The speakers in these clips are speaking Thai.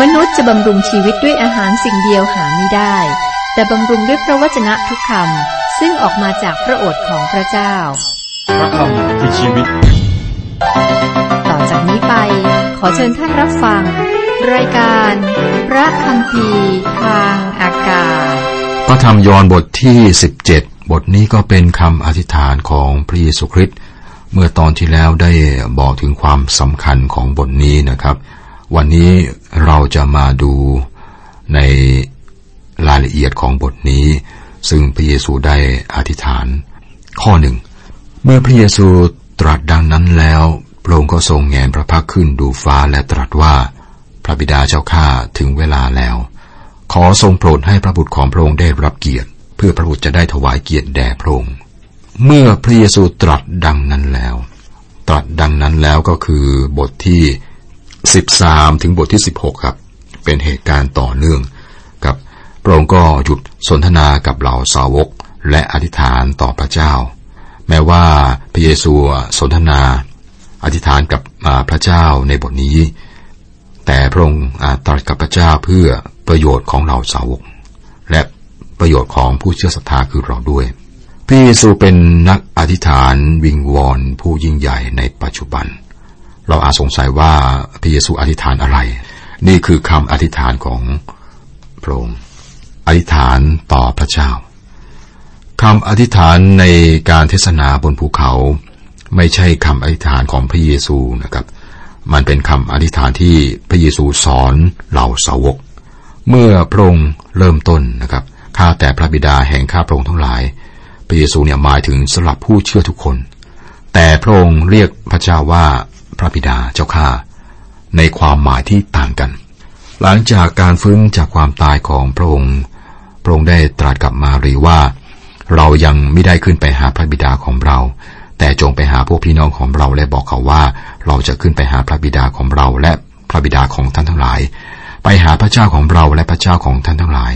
มนุษย์จะบำรุงชีวิตด้วยอาหารสิ่งเดียวหาไม่ได้ แต่บำรุงด้วยพระวจนะทุกคำซึ่งออกมาจากพระโอษฐ์ของพระเจ้า พระคำคือชีวิต ต่อจากนี้ไป ขอเชิญท่านรับฟัง รายการ พระคำพีร์ทางอากาศ พระธรรมยอห์นบทที่ 17 บทนี้ก็เป็นคำอธิษฐานของพระเยซูคริสต์เมื่อตอนที่แล้วได้บอกถึงความสำคัญของบทนี้นะครับ วันนี้เราจะมาดูในรายละเอียดของบทนี้ ซึ่งพระเยซูได้อธิษฐาน ข้อหนึ่ง เมื่อพระเยซูตรัสดังนั้นแล้วพระองค์ก็ทรงแงนพระพักขึ้นดูฟ้าและตรัสว่า พระบิดาเจ้าข้าถึงเวลาแล้ว ขอทรงโปรดให้พระบุตรของพระองค์ได้รับเกียรติ เพื่อพระบุตรจะได้ถวายเกียรติแด่พระองค์เมื่อพระเยซูตรัสดังนั้นแล้ว ตรัสดังนั้นแล้วก็คือบทที่ 13 ถึงบทที่ 16 ครับ เป็นเหตุการณ์ต่อเนื่องกับพระองค์ก็หยุดสนทนากับเหล่าสาวกและอธิษฐานต่อพระเจ้า แม้ว่าพระเยซูสนทนา อธิษฐานกับพระเจ้าในบทนี้ แต่พระองค์ตรัสกับพระเจ้าเพื่อประโยชน์ของเหล่าสาวก และประโยชน์ของผู้เชื่อศรัทธาคือเราด้วยพระเยซูเป็นนักอธิษฐานวิงวอนผู้ยิ่งใหญ่ในปัจจุบัน เราอาจสงสัยว่าพระเยซูอธิษฐานอะไร นี่คือคำอธิษฐานของพระองค์อธิษฐานต่อพระเจ้าคำอธิษฐานในการเทศนาบนภูเขา ไม่ใช่คำอธิษฐานของพระเยซูนะครับ มันเป็นคำอธิษฐานที่พระเยซูสอนเหล่าสาวก เมื่อพระองค์เริ่มต้นนะครับข้าแต่พระบิดาแห่งข้าพระองค์ทั้งหลาย พระเยซูเนี่ยหมายถึงสำหรับผู้เชื่อทุกคน แต่พระองค์เรียกพระเจ้าว่า พระบิดาเจ้าข้าในความหมายที่ต่างกัน หลังจากการฟื้นจากความตายของพระองค์พระองค์ได้ตรัสกับมารีว่า เรายังไม่ได้ขึ้นไปหาพระบิดาของเรา แต่จงไปหาพวกพี่น้องของเราและบอกเขาว่า เราจะขึ้นไปหาพระบิดาของเราและพระบิดาของท่านทั้งหลาย ไปหาพระเจ้าของเราและพระเจ้าของท่านทั้งหลาย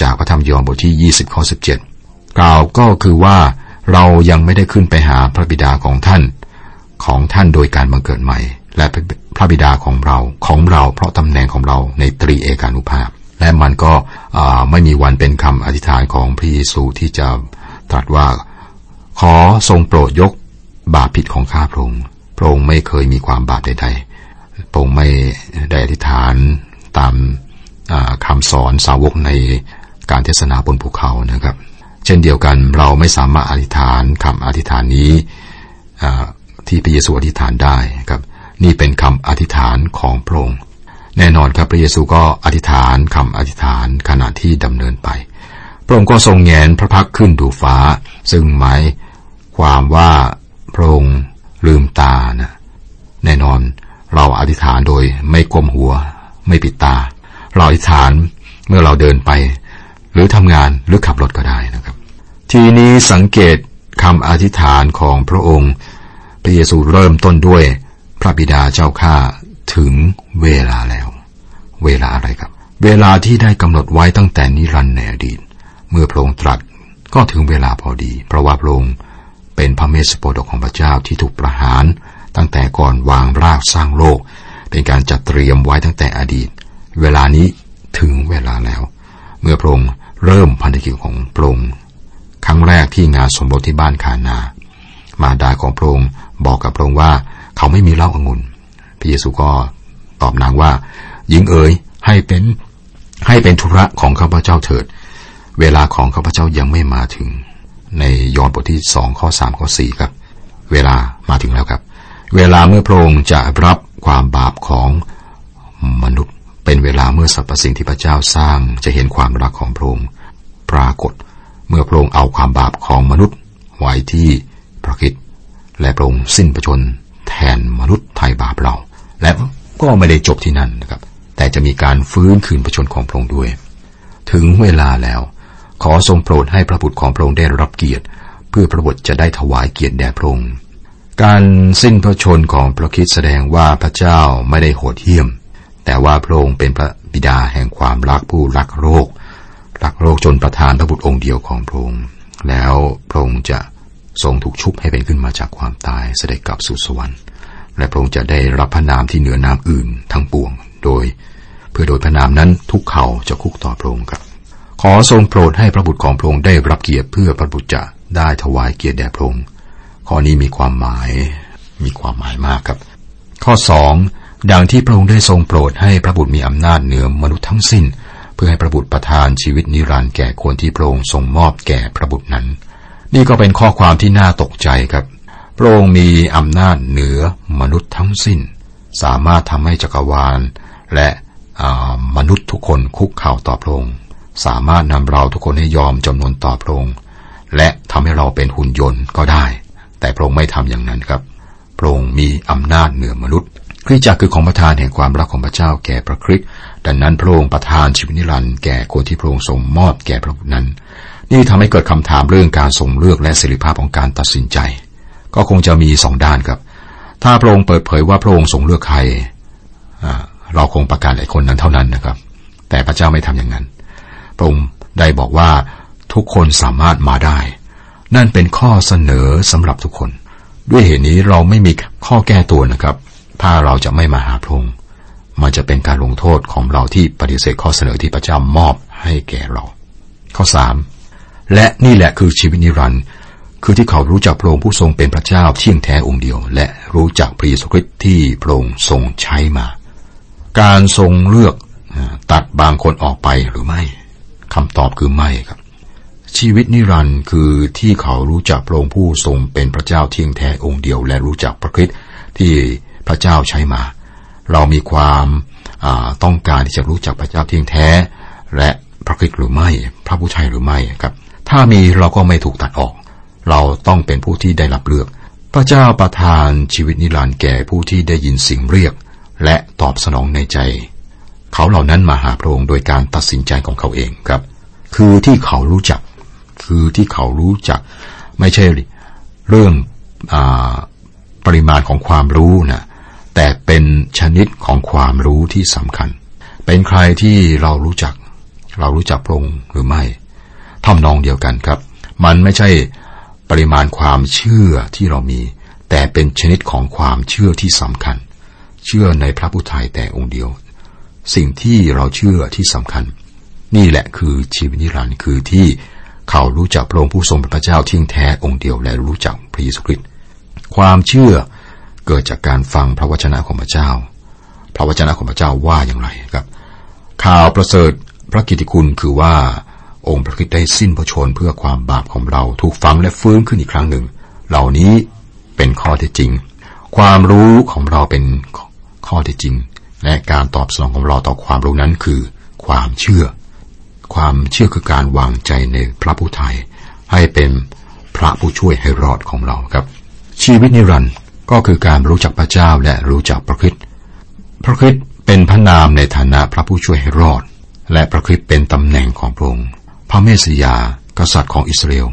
จากพระธรรมยอห์นบทที่ 20ข้อ17 กล่าวก็คือว่าเรายังไม่ได้ขึ้นไปหาพระบิดาของท่าน ของท่านโดยการบังเกิดใหม่ และพระบิดาของเราของเราเพราะตำแหน่งของเราในตรีเอกานุภาพ และมันก็ไม่มีวันเป็นคำอธิษฐานของพระเยซูที่จะตรัสว่าขอทรงโปรดยกบาปผิดของข้าพระองค์พระองค์ไม่เคยมีความบาปใดๆ พระองค์ไม่ได้อธิษฐานตามคำสอนสาวกในการเทศนาบนภูเขานะครับ เช่นเดียวกันเราไม่สามารถอธิษฐานคำอธิษฐานนี้ ที่พระเยซูอธิษฐานได้ครับ นี่เป็นคำอธิษฐานของพระองค์แน่นอนครับพระเยซูก็อธิษฐานคำอธิษฐานขณะที่ดำเนินไป พระองค์ก็ทรงแงนพระพักขึ้นดูฟ้า ซึ่งหมายความว่าพระองค์ลืมตานะแน่นอนเราอธิษฐานโดยไม่ก้มหัว ไม่ปิดตา เราอธิษฐานเมื่อเราเดินไป หรือทำงานหรือขับรถก็ได้นะครับ ทีนี้สังเกตคำอธิษฐานของพระองค์ พระเยซูเริ่มต้นด้วย พระบิดาเจ้าข้าถึงเวลาแล้ว เวลาอะไรครับ เวลาที่ได้กำหนดไว้ตั้งแต่นิรันดร์ในอดีต เมื่อพระองค์ตรัสก็ถึงเวลาพอดี เพราะว่าพระองค์เป็นพระเมสสโปดกของพระเจ้าที่ถูกประหารตั้งแต่ก่อนวางรากสร้างโลก เป็นการจัดเตรียมไว้ตั้งแต่อดีต เวลานี้ถึงเวลาแล้ว เมื่อพระองค์เริ่มพันธกิจของพระองค์ครั้งแรกที่งานสมรสที่บ้านคานา มาดาของพระองค์ บอกกับพระองค์ว่า เขาไม่มีเหล้าอางุ่นพระเยซูก็ตอบนางว่า หญิงเอ๋ยให้เป็นให้เป็นธุระของข้าพเจ้าเถิด เวลาของข้าพเจ้ายังไม่มาถึง ในยอห์นบทที่สองข้อสามข้อสี่ครับ เวลามาถึงแล้วครับ เวลาเมื่อพระองค์จะรับความบาปของมนุษย์ เป็นเวลาเมื่อสรรพสิ่งที่พระเจ้าสร้างจะเห็นความรักของพระองค์ปรากฏ เมื่อพระองค์เอาความบาปของมนุษย์ไว้ที่พระคิด และพระองค์สิ้นประชนแทนมนุษย์ไทยบาปเรา และก็ไม่ได้จบที่นั่นนะครับ แต่จะมีการฟื้นคืนประชนของพระองค์ด้วย ถึงเวลาแล้ว ขอทรงโปรดให้พระบุตรของพระองค์ได้รับเกียรติ เพื่อพระบุตรจะได้ถวายเกียรติแด่พระองค์การสิ้นพระชนของพระคิดแสดงว่าพระเจ้าไม่ได้โหดเหี้ยม แต่ว่าพระองค์เป็นพระบิดาแห่งความรักผู้รักโรค รักโรคจนประทานพระบุตรองค์เดียวของพระองค์ แล้วพระองค์จะ ทรงถูกชุบให้เป็นขึ้นมาจากความตายเสด็จกลับสู่สวรรค์ และพระองค์จะได้รับพระนามที่เหนือนามอื่นทั้งปวง โดย เพื่อโดยพระนามนั้นทุกเขาจะคุกต่อพระองค์ครับ ขอทรงโปรดให้พระบุตรของพระองค์ได้รับเกียรติเพื่อพระบุตรจะได้ถวายเกียรติแด่พระองค์ข้อนี้มีความหมายมีความหมายมากครับ ข้อสองดังที่พระองค์ได้ทรงโปรดให้พระบุตรมีอำนาจเหนือมนุษย์ทั้งสิ้น เพื่อให้พระบุตรประทานชีวิตนิรันดร์แก่คนที่พระองค์ทรงมอบแก่พระบุตรนั้น นี่ก็เป็นข้อความที่น่าตกใจครับ พระองค์มีอำนาจเหนือมนุษย์ทั้งสิ้น สามารถทำให้จักรวาล และมนุษย์ทุกคนคุกเข่าต่อพระองค์สามารถนำเราทุกคนให้ยอมจำนวนต่อพระองค์และทำให้เราเป็นหุ่นยนต์ก็ได้ แต่พระองค์ไม่ทำอย่างนั้นครับ พระองค์มีอำนาจเหนือมนุษย์คริสตจักรคือของประทานแห่งความรักของพระเจ้าแก่พระคริสต์ดังนั้นพระองค์ประทานชีวิตนิรันดร์แก่คนที่พระองค์ทรงมอบแก่พระนั้น นี่ทำให้เกิดคำถามเรื่องการทรงเลือกและเสรีภาพของการตัดสินใจ ก็คงจะมีสองด้านครับ ถ้าพระองค์เปิดเผยว่าพระองค์ทรงเลือกใครเราคงประกาศไอ้คนนั้นเท่านั้นนะครับ แต่พระเจ้าไม่ทำอย่างนั้น พระองค์ได้บอกว่าทุกคนสามารถมาได้ นั่นเป็นข้อเสนอสำหรับทุกคน ด้วยเหตุนี้เราไม่มีข้อแก้ตัวนะครับ ถ้าเราจะไม่มาหาพระองค์มันจะเป็นการลงโทษของเราที่ปฏิเสธข้อเสนอที่พระเจ้ามอบให้แก่เรา ข้อสาม และนี่แหละคือชีวิตนิรันดร์คือที่เขารู้จักพระองค์ผู้ทรงเป็นพระเจ้าเที่ยงแท้องค์เดียว และรู้จักพระเยซูคริสต์ที่พระองค์ทรงใช้มา การทรงเลือกตัดบางคนออกไปหรือไม่คำตอบคือไม่ครับ ชีวิตนิรันดร์คือที่เขารู้จักพระองค์ผู้ทรงเป็นพระเจ้าเที่ยงแท้องค์เดียว และรู้จักพระคริสต์ที่พระเจ้าใช้มา เรามีความต้องการที่จะรู้จักพระเจ้าเที่ยงแท้ และพระคริสต์หรือไม่ พระผู้ชัยหรือไม่ครับ ถ้ามีเราก็ไม่ถูกตัดออก เราต้องเป็นผู้ที่ได้รับเลือก พระเจ้าประทานชีวิตนิรันดร์แก่ผู้ที่ได้ยินสียงเรียก และตอบสนองในใจ เขาเหล่านั้นมาหาพระองค์โดยการตัดสินใจของเขาเองครับ คือที่เขารู้จัก คือที่เขารู้จัก ไม่ใช่เรื่องอปริมาณของความรู้นะแต่เป็นชนิดของความรู้ที่สำคัญ เป็นใครที่เรารู้จัก เรารู้จักพระองค์หรือไม่ ทำนองเดียวกันครับ มันไม่ใช่ปริมาณความเชื่อที่เรามี แต่เป็นชนิดของความเชื่อที่สำคัญ เชื่อในพระผู้ไทยแต่องค์เดียว สิ่งที่เราเชื่อที่สำคัญ นี่แหละคือชีวิตนิรันดร์คือที่เขารู้จักพระองค์ผู้ทรงเป็นพระเจ้าเที่ยงแท้องค์เดียวและรู้จักพระเยซูคริสต์ความเชื่อเกิดจากการฟังพระวจนะของพระเจ้า พระวจนะของพระเจ้าว่าอย่างไรครับ ข่าวประเสริฐพระกิติคุณคือว่า องค์พระคิดได้สิ้นพระชนเพื่อความบาปของเราถูกฝังและฟื้นขึ้นอีกครั้งหนึ่ง เหล่านี้เป็นข้อท็จจริง ความรู้ของเราเป็นข้อท็จจริง และการตอบสนองของเราต่อความรู้นั้นคือ ความเชื่อ ความเชื่อคือการวางใจในพระผู้ไทย ให้เป็นพระผู้ช่วยให้รอดของเราครับ ชีวิตนิรันดร์ก็คือการรู้จักพระเจ้าและรู้จักพระคิดพระคิดเป็นพระนามในฐานะพระผู้ช่วยให้รอด และพระคิดเป็นตำแหน่งของพระองค์ พระเมสยา กษัตริย์ของอิสราเอล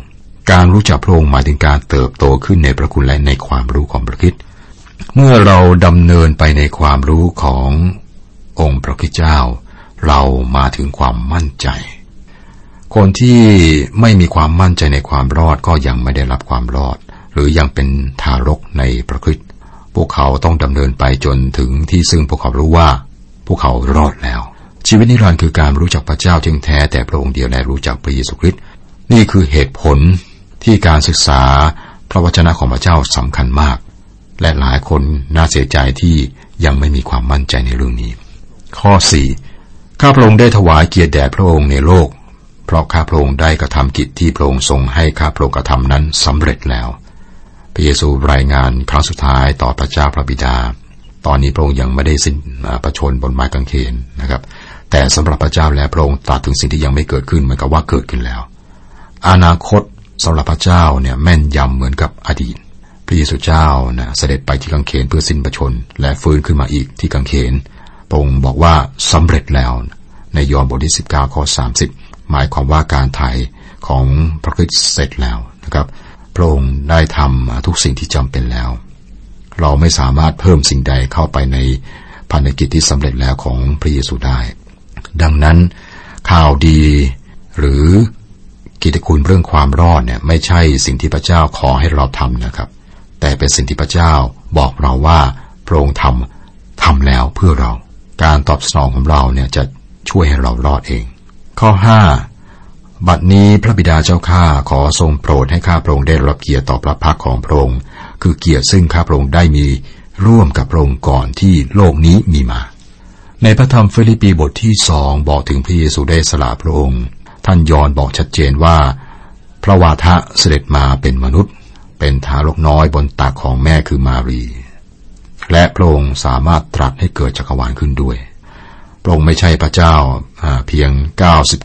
การรู้จักพระองค์หมายถึงการเติบโตขึ้นในพระคุณและในความรู้ของพระคิดเมื่อเราดำเนินไปในความรู้ขององค์พระคิดเจ้า เรามาถึงความมั่นใจ คนที่ไม่มีความมั่นใจในความรอดก็ยังไม่ได้รับความรอด หรือยังเป็นทารกในพระคริสต์พวกเขาต้องดำเนินไปจนถึงที่ซึ่งพวกเขารู้ว่า พวกเขารอดแล้ว ชีวิตนิรันดร์คือการรู้จักพระเจ้าจึงแท้แต่พระองค์เดียวและรู้จักพระเยซูคริสต์นี่คือเหตุผลที่การศึกษาพระวจนะของพระเจ้าสำคัญมาก และหลายคนน่าเสียใจที่ยังไม่มีความมั่นใจในเรื่องนี้ ข้อสี่ข้าพระองค์ได้ถวายเกียรติแด่พระองค์ในโลก เพราะข้าพระองค์ได้กระทำกิจที่พระองค์ทรงให้ข้าพระองค์กระทำนั้นสำเร็จแล้ว พระเยซูรายงานครั้งสุดท้ายต่อพระเจ้าพระบิดา ตอนนี้พระองค์ยังไม่ได้สิ้นประชนบนไม้กางเขนนะครับ แต่สำหรับพระเจ้าและพระองค์ตรัสถึงสิ่งที่ยังไม่เกิดขึ้นเหมือนกับว่าเกิดขึ้นแล้ว อนาคตสำหรับพระเจ้าเนี่ยแม่นยำเหมือนกับอดีต พระเยซูเจ้านะเสด็จไปที่กางเขนเพื่อสิ้นประชน และฟื้นขึ้นมาอีกที่กางเขนพระองค์บอกว่าสำเร็จแล้ว ในยอห์นบทที่ 19ข้อ30 หมายความว่าการไถ่ของพระคริสต์เสร็จแล้วนะครับ พระองค์ได้ทำทุกสิ่งที่จำเป็นแล้ว เราไม่สามารถเพิ่มสิ่งใดเข้าไปในภารกิจที่สำเร็จแล้วของพระเยซูได้ ดังนั้น ข่าวดี หรือกิจคุณเรื่องความรอดเนี่ยไม่ใช่สิ่งที่พระเจ้าขอให้เราทำนะครับ แต่เป็นสิ่งที่พระเจ้าบอกเราว่าพระองค์ทำทำแล้วเพื่อเรา การตอบสนองของเราเนี่ยจะช่วยให้เรารอดเอง ข้อ 5 บัดนี้พระบิดาเจ้าข้าขอทรงโปรดให้ข้าพระองค์ได้รับเกียรติต่อพระพักของพระองค์ คือเกียรติซึ่งข้าพระองค์ได้มีร่วมกับพระองค์ก่อนที่โลกนี้มีมา ในพระธรรมฟิลิปปีบทที่สองบอกถึงพระเยซูได้สละพระองค์ ท่านยอนบอกชัดเจนว่า พระวาทะเสด็จมาเป็นมนุษย์ เป็นทารกน้อยบนตักของแม่คือมารี และพระองค์สามารถตรัสให้เกิดจักรวาลขึ้นด้วย พระองค์ไม่ใช่พระเจ้าเพียง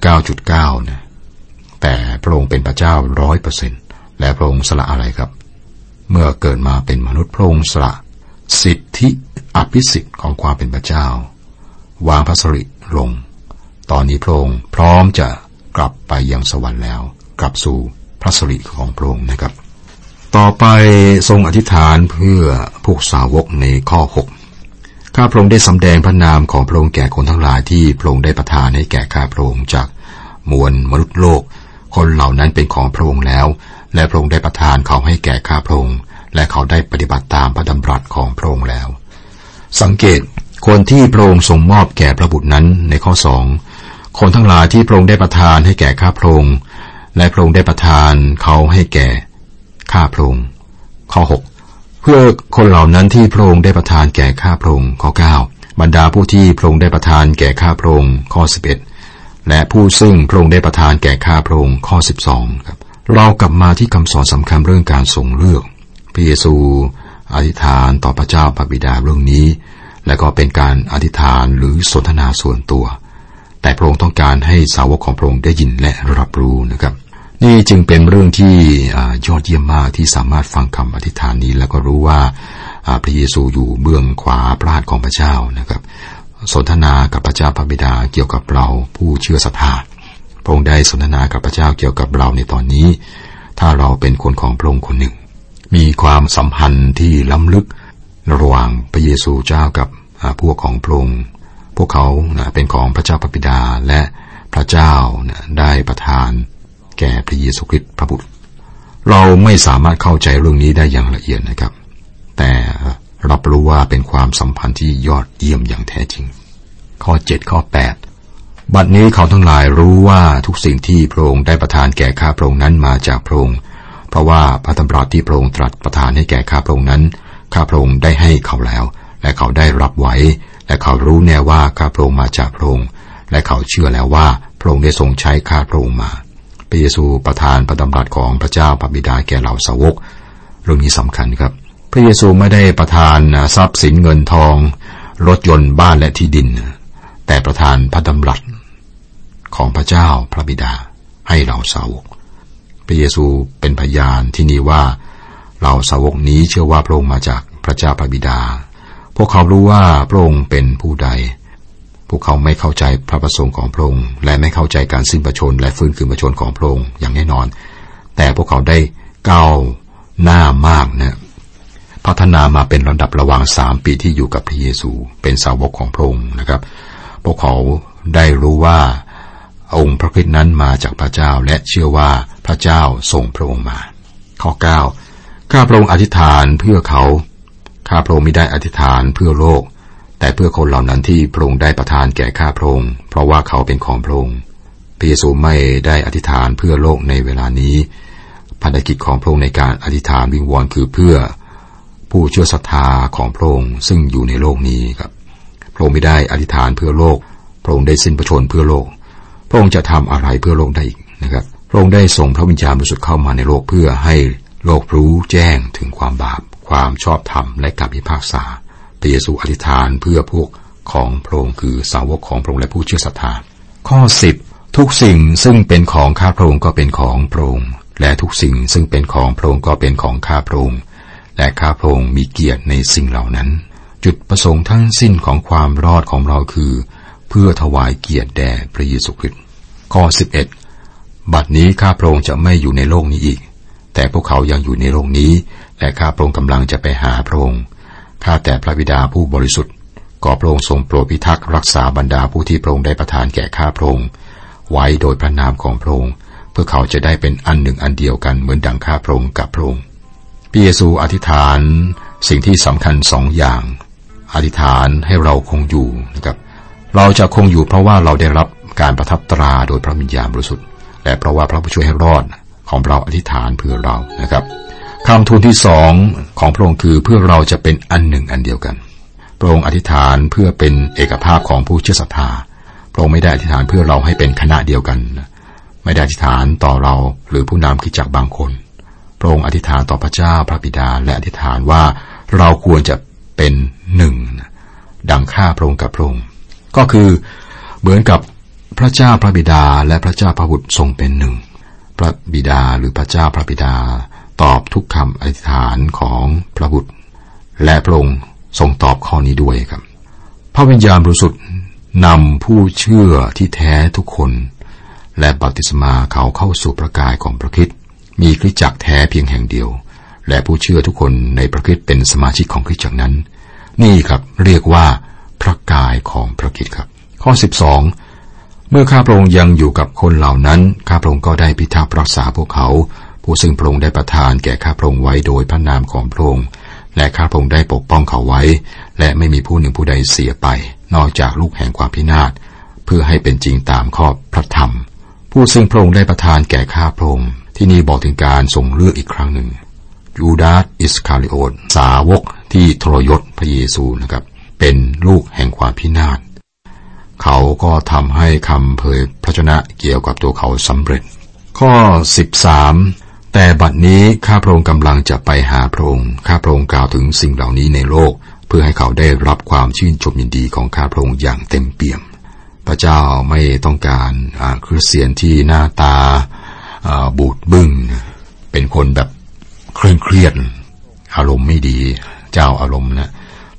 99.9นะแต่พระองค์เป็นพระเจ้าร้อยเปอร์เซ็นและพระองค์สละอะไรครับ เมื่อเกิดมาเป็นมนุษย์พระองค์สละ สิทธิอภิสิทธิ์ของความเป็นพระเจ้า วางพระสริลง ตอนนี้พระองค์พร้อมจะกลับไปยังสวรรค์แล้ว กลับสู่พระสริของพระองค์นะครับ ต่อไปทรงอธิษฐานเพื่อพวกสาวกในข้อ6ข้าพระองค์ได้สำแดงพระนามของพระองค์แก่คนทั้งหลายที่พระองค์ได้ประทานให้แก่ข้าพระองค์จากมวลมนุษย์โลก คนเหล่านั้นเป็นของพระองค์แล้ว และพระองค์ได้ประทานเขาให้แก่ข้าพระองค์และเขาได้ปฏิบัติตามพระดำรัสของพระองค์แล้ว สังเกต คนที่พระองค์ทรงมอบแก่พระบุตรนั้นในข้อสองคนทั้งหลายที่พระองค์ได้ประทานให้แก่ข้าพระองค์และพระองค์ได้ประทานเขาให้แก่ข้าพระองค์ข้อหกเพื่อคนเหล่านั้นที่พระองค์ได้ประทานแก่ข้าพระองค์ข้อเก้าบรรดาผู้ที่พระองค์ได้ประทานแก่ข้าพระองค์ข้อสิบเอ็ดและผู้ซึ่งพระองค์ได้ประทานแก่ข้าพระองค์ข้อสิบสองครับเรากลับมาที่คำสอนสำคัญเรื่องการทรงเลือกพระเยซูอธิษฐานต่อพระเจ้าพระบิดาเรื่องนี้ และก็เป็นการอธิษฐานหรือสนทนาส่วนตัว แต่พระองค์ต้องการให้สาวกของพระองค์ได้ยินและรับรู้นะครับ นี่จึงเป็นเรื่องที่ยอดเยี่ยมมากที่สามารถฟังคำอธิษฐานนี้ แล้วก็รู้ว่าพระเยซูอยู่เบื้องขวาพระหัตถ์ของพระเจ้านะครับ สนทนากับพระเจ้าพระบิดาเกี่ยวกับเราผู้เชื่อศรัทธาพระองค์ได้สนทนากับพระเจ้าเกี่ยวกับเราในตอนนี้ ถ้าเราเป็นคนของพระองค์คนหนึ่ง มีความสัมพันธ์ที่ล้ำลึก ระหว่างพระเยซูเจ้ากับพวกของพระองค์พวกเขาเป็นของพระเจ้าพระบิดาและพระเจ้าได้ประทานแก่พระเยซูคริสต์พระบุตร เราไม่สามารถเข้าใจเรื่องนี้ได้อย่างละเอียดนะครับ แต่รับรู้ว่าเป็นความสัมพันธ์ที่ยอดเยี่ยมอย่างแท้จริง ข้อ 7 ข้อ 8 บัดนี้เขาทั้งหลายรู้ว่าทุกสิ่งที่พระองค์ได้ประทานแก่ข้าพระองค์นั้นมาจากพระองค์เพราะว่าพระธรรมรัสที่พระองค์ตรัสประทานให้แก่ข้าพระองค์นั้น ข้าพระองค์ได้ให้เขาแล้ว และเขาได้รับไว้ และเขารู้แน่ว่าข้าพระองค์มาจากพระองค์และเขาเชื่อแล้วว่าพระองค์ได้ทรงใช้ข้าพระองค์มาพระเยซูประทานพระดำรัสของพระเจ้าพระบิดาแก่เหล่าสาวกเรื่องนี้สำคัญครับ พระเยซูไม่ได้ประทานทรัพย์สินเงินทอง รถยนต์บ้านและที่ดิน แต่ประทานพระดำรัสของพระเจ้าพระบิดาให้เหล่าสาวก พระเยซูเป็นพยานที่นี่ว่า เราสาวกนี้เชื่อว่าพระองค์มาจากพระเจ้าพระบิดา พวกเขารู้ว่าพระองค์เป็นผู้ใด พวกเขาไม่เข้าใจพระประสงค์ของพระองค์และไม่เข้าใจการสิ้นประชนและฟื้นคืนประชนของพระองค์อย่างแน่นอน แต่พวกเขาได้ก้าวหน้ามากนะพัฒนามาเป็นระดับระหว่างสามปีที่อยู่กับพระเยซู เป็นสาวกของพระองค์นะครับ พวกเขาได้รู้ว่าองค์พระคริสต์นั้นมาจากพระเจ้าและเชื่อว่าพระเจ้าส่งพระองค์มา ข้อ 9 ข้าพระองค์อธิษฐานเพื่อเขา ข้าพระองค์ไม่ได้อธิษฐานเพื่อโลก แต่เพื่อคนเหล่านั้นที่พระองค์ได้ประทานแก่ข้าพระองค์ เพราะว่าเขาเป็นของพระองค์พระเยซูไม่ได้อธิษฐานเพื่อโลกในเวลานี้ภารกิจของพระองค์ในการอธิษฐานวิงวอนคือเพื่อผู้เชื่อศรัทธาของพระองค์ซึ่งอยู่ในโลกนี้ครับ พระองค์ไม่ได้อธิษฐานเพื่อโลก พระองค์ได้สิ้นประชนเพื่อโลก พระองค์จะทำอะไรเพื่อโลกได้อีกนะครับ พระองค์ได้ส่งพระวิญญาณบริสุทธิ์เข้ามาในโลกเพื่อให้ โลกรู้แจ้งถึงความบาป ความชอบธรรมและการพิพากษาพระเยซูอธิษฐานเพื่อพวกของพระองค์คือสาวกของพระองค์และผู้เชื่อศรัทธา ข้อสิบทุกสิ่งซึ่งเป็นของข้าพระองค์ก็เป็นของพระองค์และทุกสิ่งซึ่งเป็นของพระองค์ก็เป็นของข้าพระองค์และข้าพระองค์มีเกียรติในสิ่งเหล่านั้น จุดประสงค์ทั้งสิ้นของความรอดของเราคือ เพื่อถวายเกียรติแด่พระเยซูคริสต์ข้อสิบเอ็ดบัดนี้ข้าพระองค์จะไม่อยู่ในโลกนี้อีก แต่พวกเขายังอยู่ในโลกนี้ และข้าพระองค์กำลังจะไปหาพระองค์ ข้าแต่พระบิดาผู้บริสุทธิ์ก่อพระองค์ทรงโปรดพิทักษ์รักษาบรรดาผู้ที่พระองค์ได้ประทานแก่ข้าพระองค์ไว้โดยพระนามของพระองค์ เพื่อเขาจะได้เป็นอันหนึ่งอันเดียวกันเหมือนดังข้าพระองค์กับพระองค์พระเยซูอธิษฐานสิ่งที่สำคัญสองอย่าง อธิษฐานให้เราคงอยู่นะครับ เราจะคงอยู่เพราะว่าเราได้รับการประทับตราโดยพระวิญญาณบริสุทธิ์ และเพราะว่าพระผู้ช่วยให้รอด ของเราอธิษฐานเพื่อเรานะครับคำทูลที่สองของพระองค์คือเพื่อเราจะเป็นอันหนึ่งอันเดียวกัน พระองค์อธิษฐานเพื่อเป็นเอกภาพของผู้เชื่อศรัทธาพระองค์ไม่ได้อธิษฐานเพื่อเราให้เป็นคณะเดียวกัน ไม่ได้อธิษฐานต่อเราหรือผู้นำคิดจักบางคน พระองค์อธิษฐานต่อพระเจ้าพระบิดาและอธิษฐานว่าเราควรจะเป็นหนึ่งดังข้าพระองค์กับพระองค์ก็คือเหมือนกับพระเจ้าพระบิดาและพระเจ้าพระบุตรทรงเป็นหนึ่ง พระบิดาหรือพระเจ้าพระบิดา ตอบทุกคำอธิษฐานของพระบุตร และพระองค์ทรงตอบข้อนี้ด้วยครับ พระวิญญาณบริสุทธิ์นำผู้เชื่อที่แท้ทุกคน และบัพติศมาเขาเข้าสู่พระกายของพระคิดมีคริสจักรแท้เพียงแห่งเดียว และผู้เชื่อทุกคนในพระคิดเป็นสมาชิกของคริสจักรนั้น นี่ครับเรียกว่าพระกายของพระคิดครับ ข้อ 12 เมื่อข้าพระองค์ยังอยู่กับคนเหล่านั้น ข้าพระองค์ก็ได้พิทักษ์รักษาพวกเขา ผู้ซึ่งพระองค์ได้ประทานแก่ข้าพระองค์ไว้โดยพระนามของพระองค์ และข้าพระองค์ได้ปกป้องเขาไว้ และไม่มีผู้หนึ่งผู้ใดเสียไป นอกจากลูกแห่งความพินาศ เพื่อให้เป็นจริงตามข้อพระธรรม ผู้ซึ่งพระองค์ได้ประทานแก่ข้าพระองค์ที่นี่บอกถึงการทรงเลือกอีกครั้งหนึ่งยูดาสอิสคาริโอตสาวกที่ทรยศพระเยซูนะครับ เป็นลูกแห่งความพินาศ เขาก็ทำให้คำเผยพระชนะเกี่ยวกับตัวเขาสำเร็จ ข้อ 13 แต่บัดนี้ข้าพระองค์กำลังจะไปหาพระองค์ข้าพระองค์กล่าวถึงสิ่งเหล่านี้ในโลก เพื่อให้เขาได้รับความชื่นชมยินดีของข้าพระองค์อย่างเต็มเปี่ยม พระเจ้าไม่ต้องการคริสเตียนที่หน้าตาบูดบึง้งเป็นคนแบบเคร่งเครียดอารมณ์ไม่ดี เจ้าอารมณ์นะ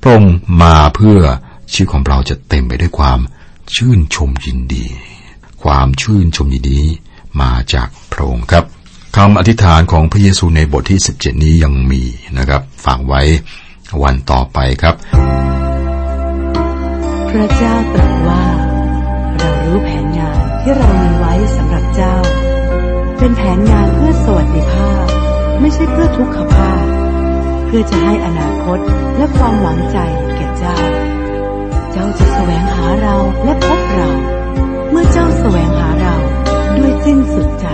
พระองค์มาเพื่อชีวิตของเราจะเต็มไปด้วยความ ชื่นชมยินดี ความชื่นชมยินดีมาจากพระองค์ครับคำอธิษฐานของพระเยซูในบทที่ 17 นี้ยังมีนะครับฝากไว้วันต่อไปครับ พระเจ้าตรัสว่า เรารู้แผนงานที่เรามีไว้สำหรับเจ้า เป็นแผนงานเพื่อสวัสดิภาพ ไม่ใช่เพื่อทุกขภาพ เพื่อจะให้อนาคตและความหวังใจแก่เจ้า จ้าจะแสวงหาเราและพบเรา เมื่อเจ้าแสวงหาเราด้วยสิ้นสุดใจ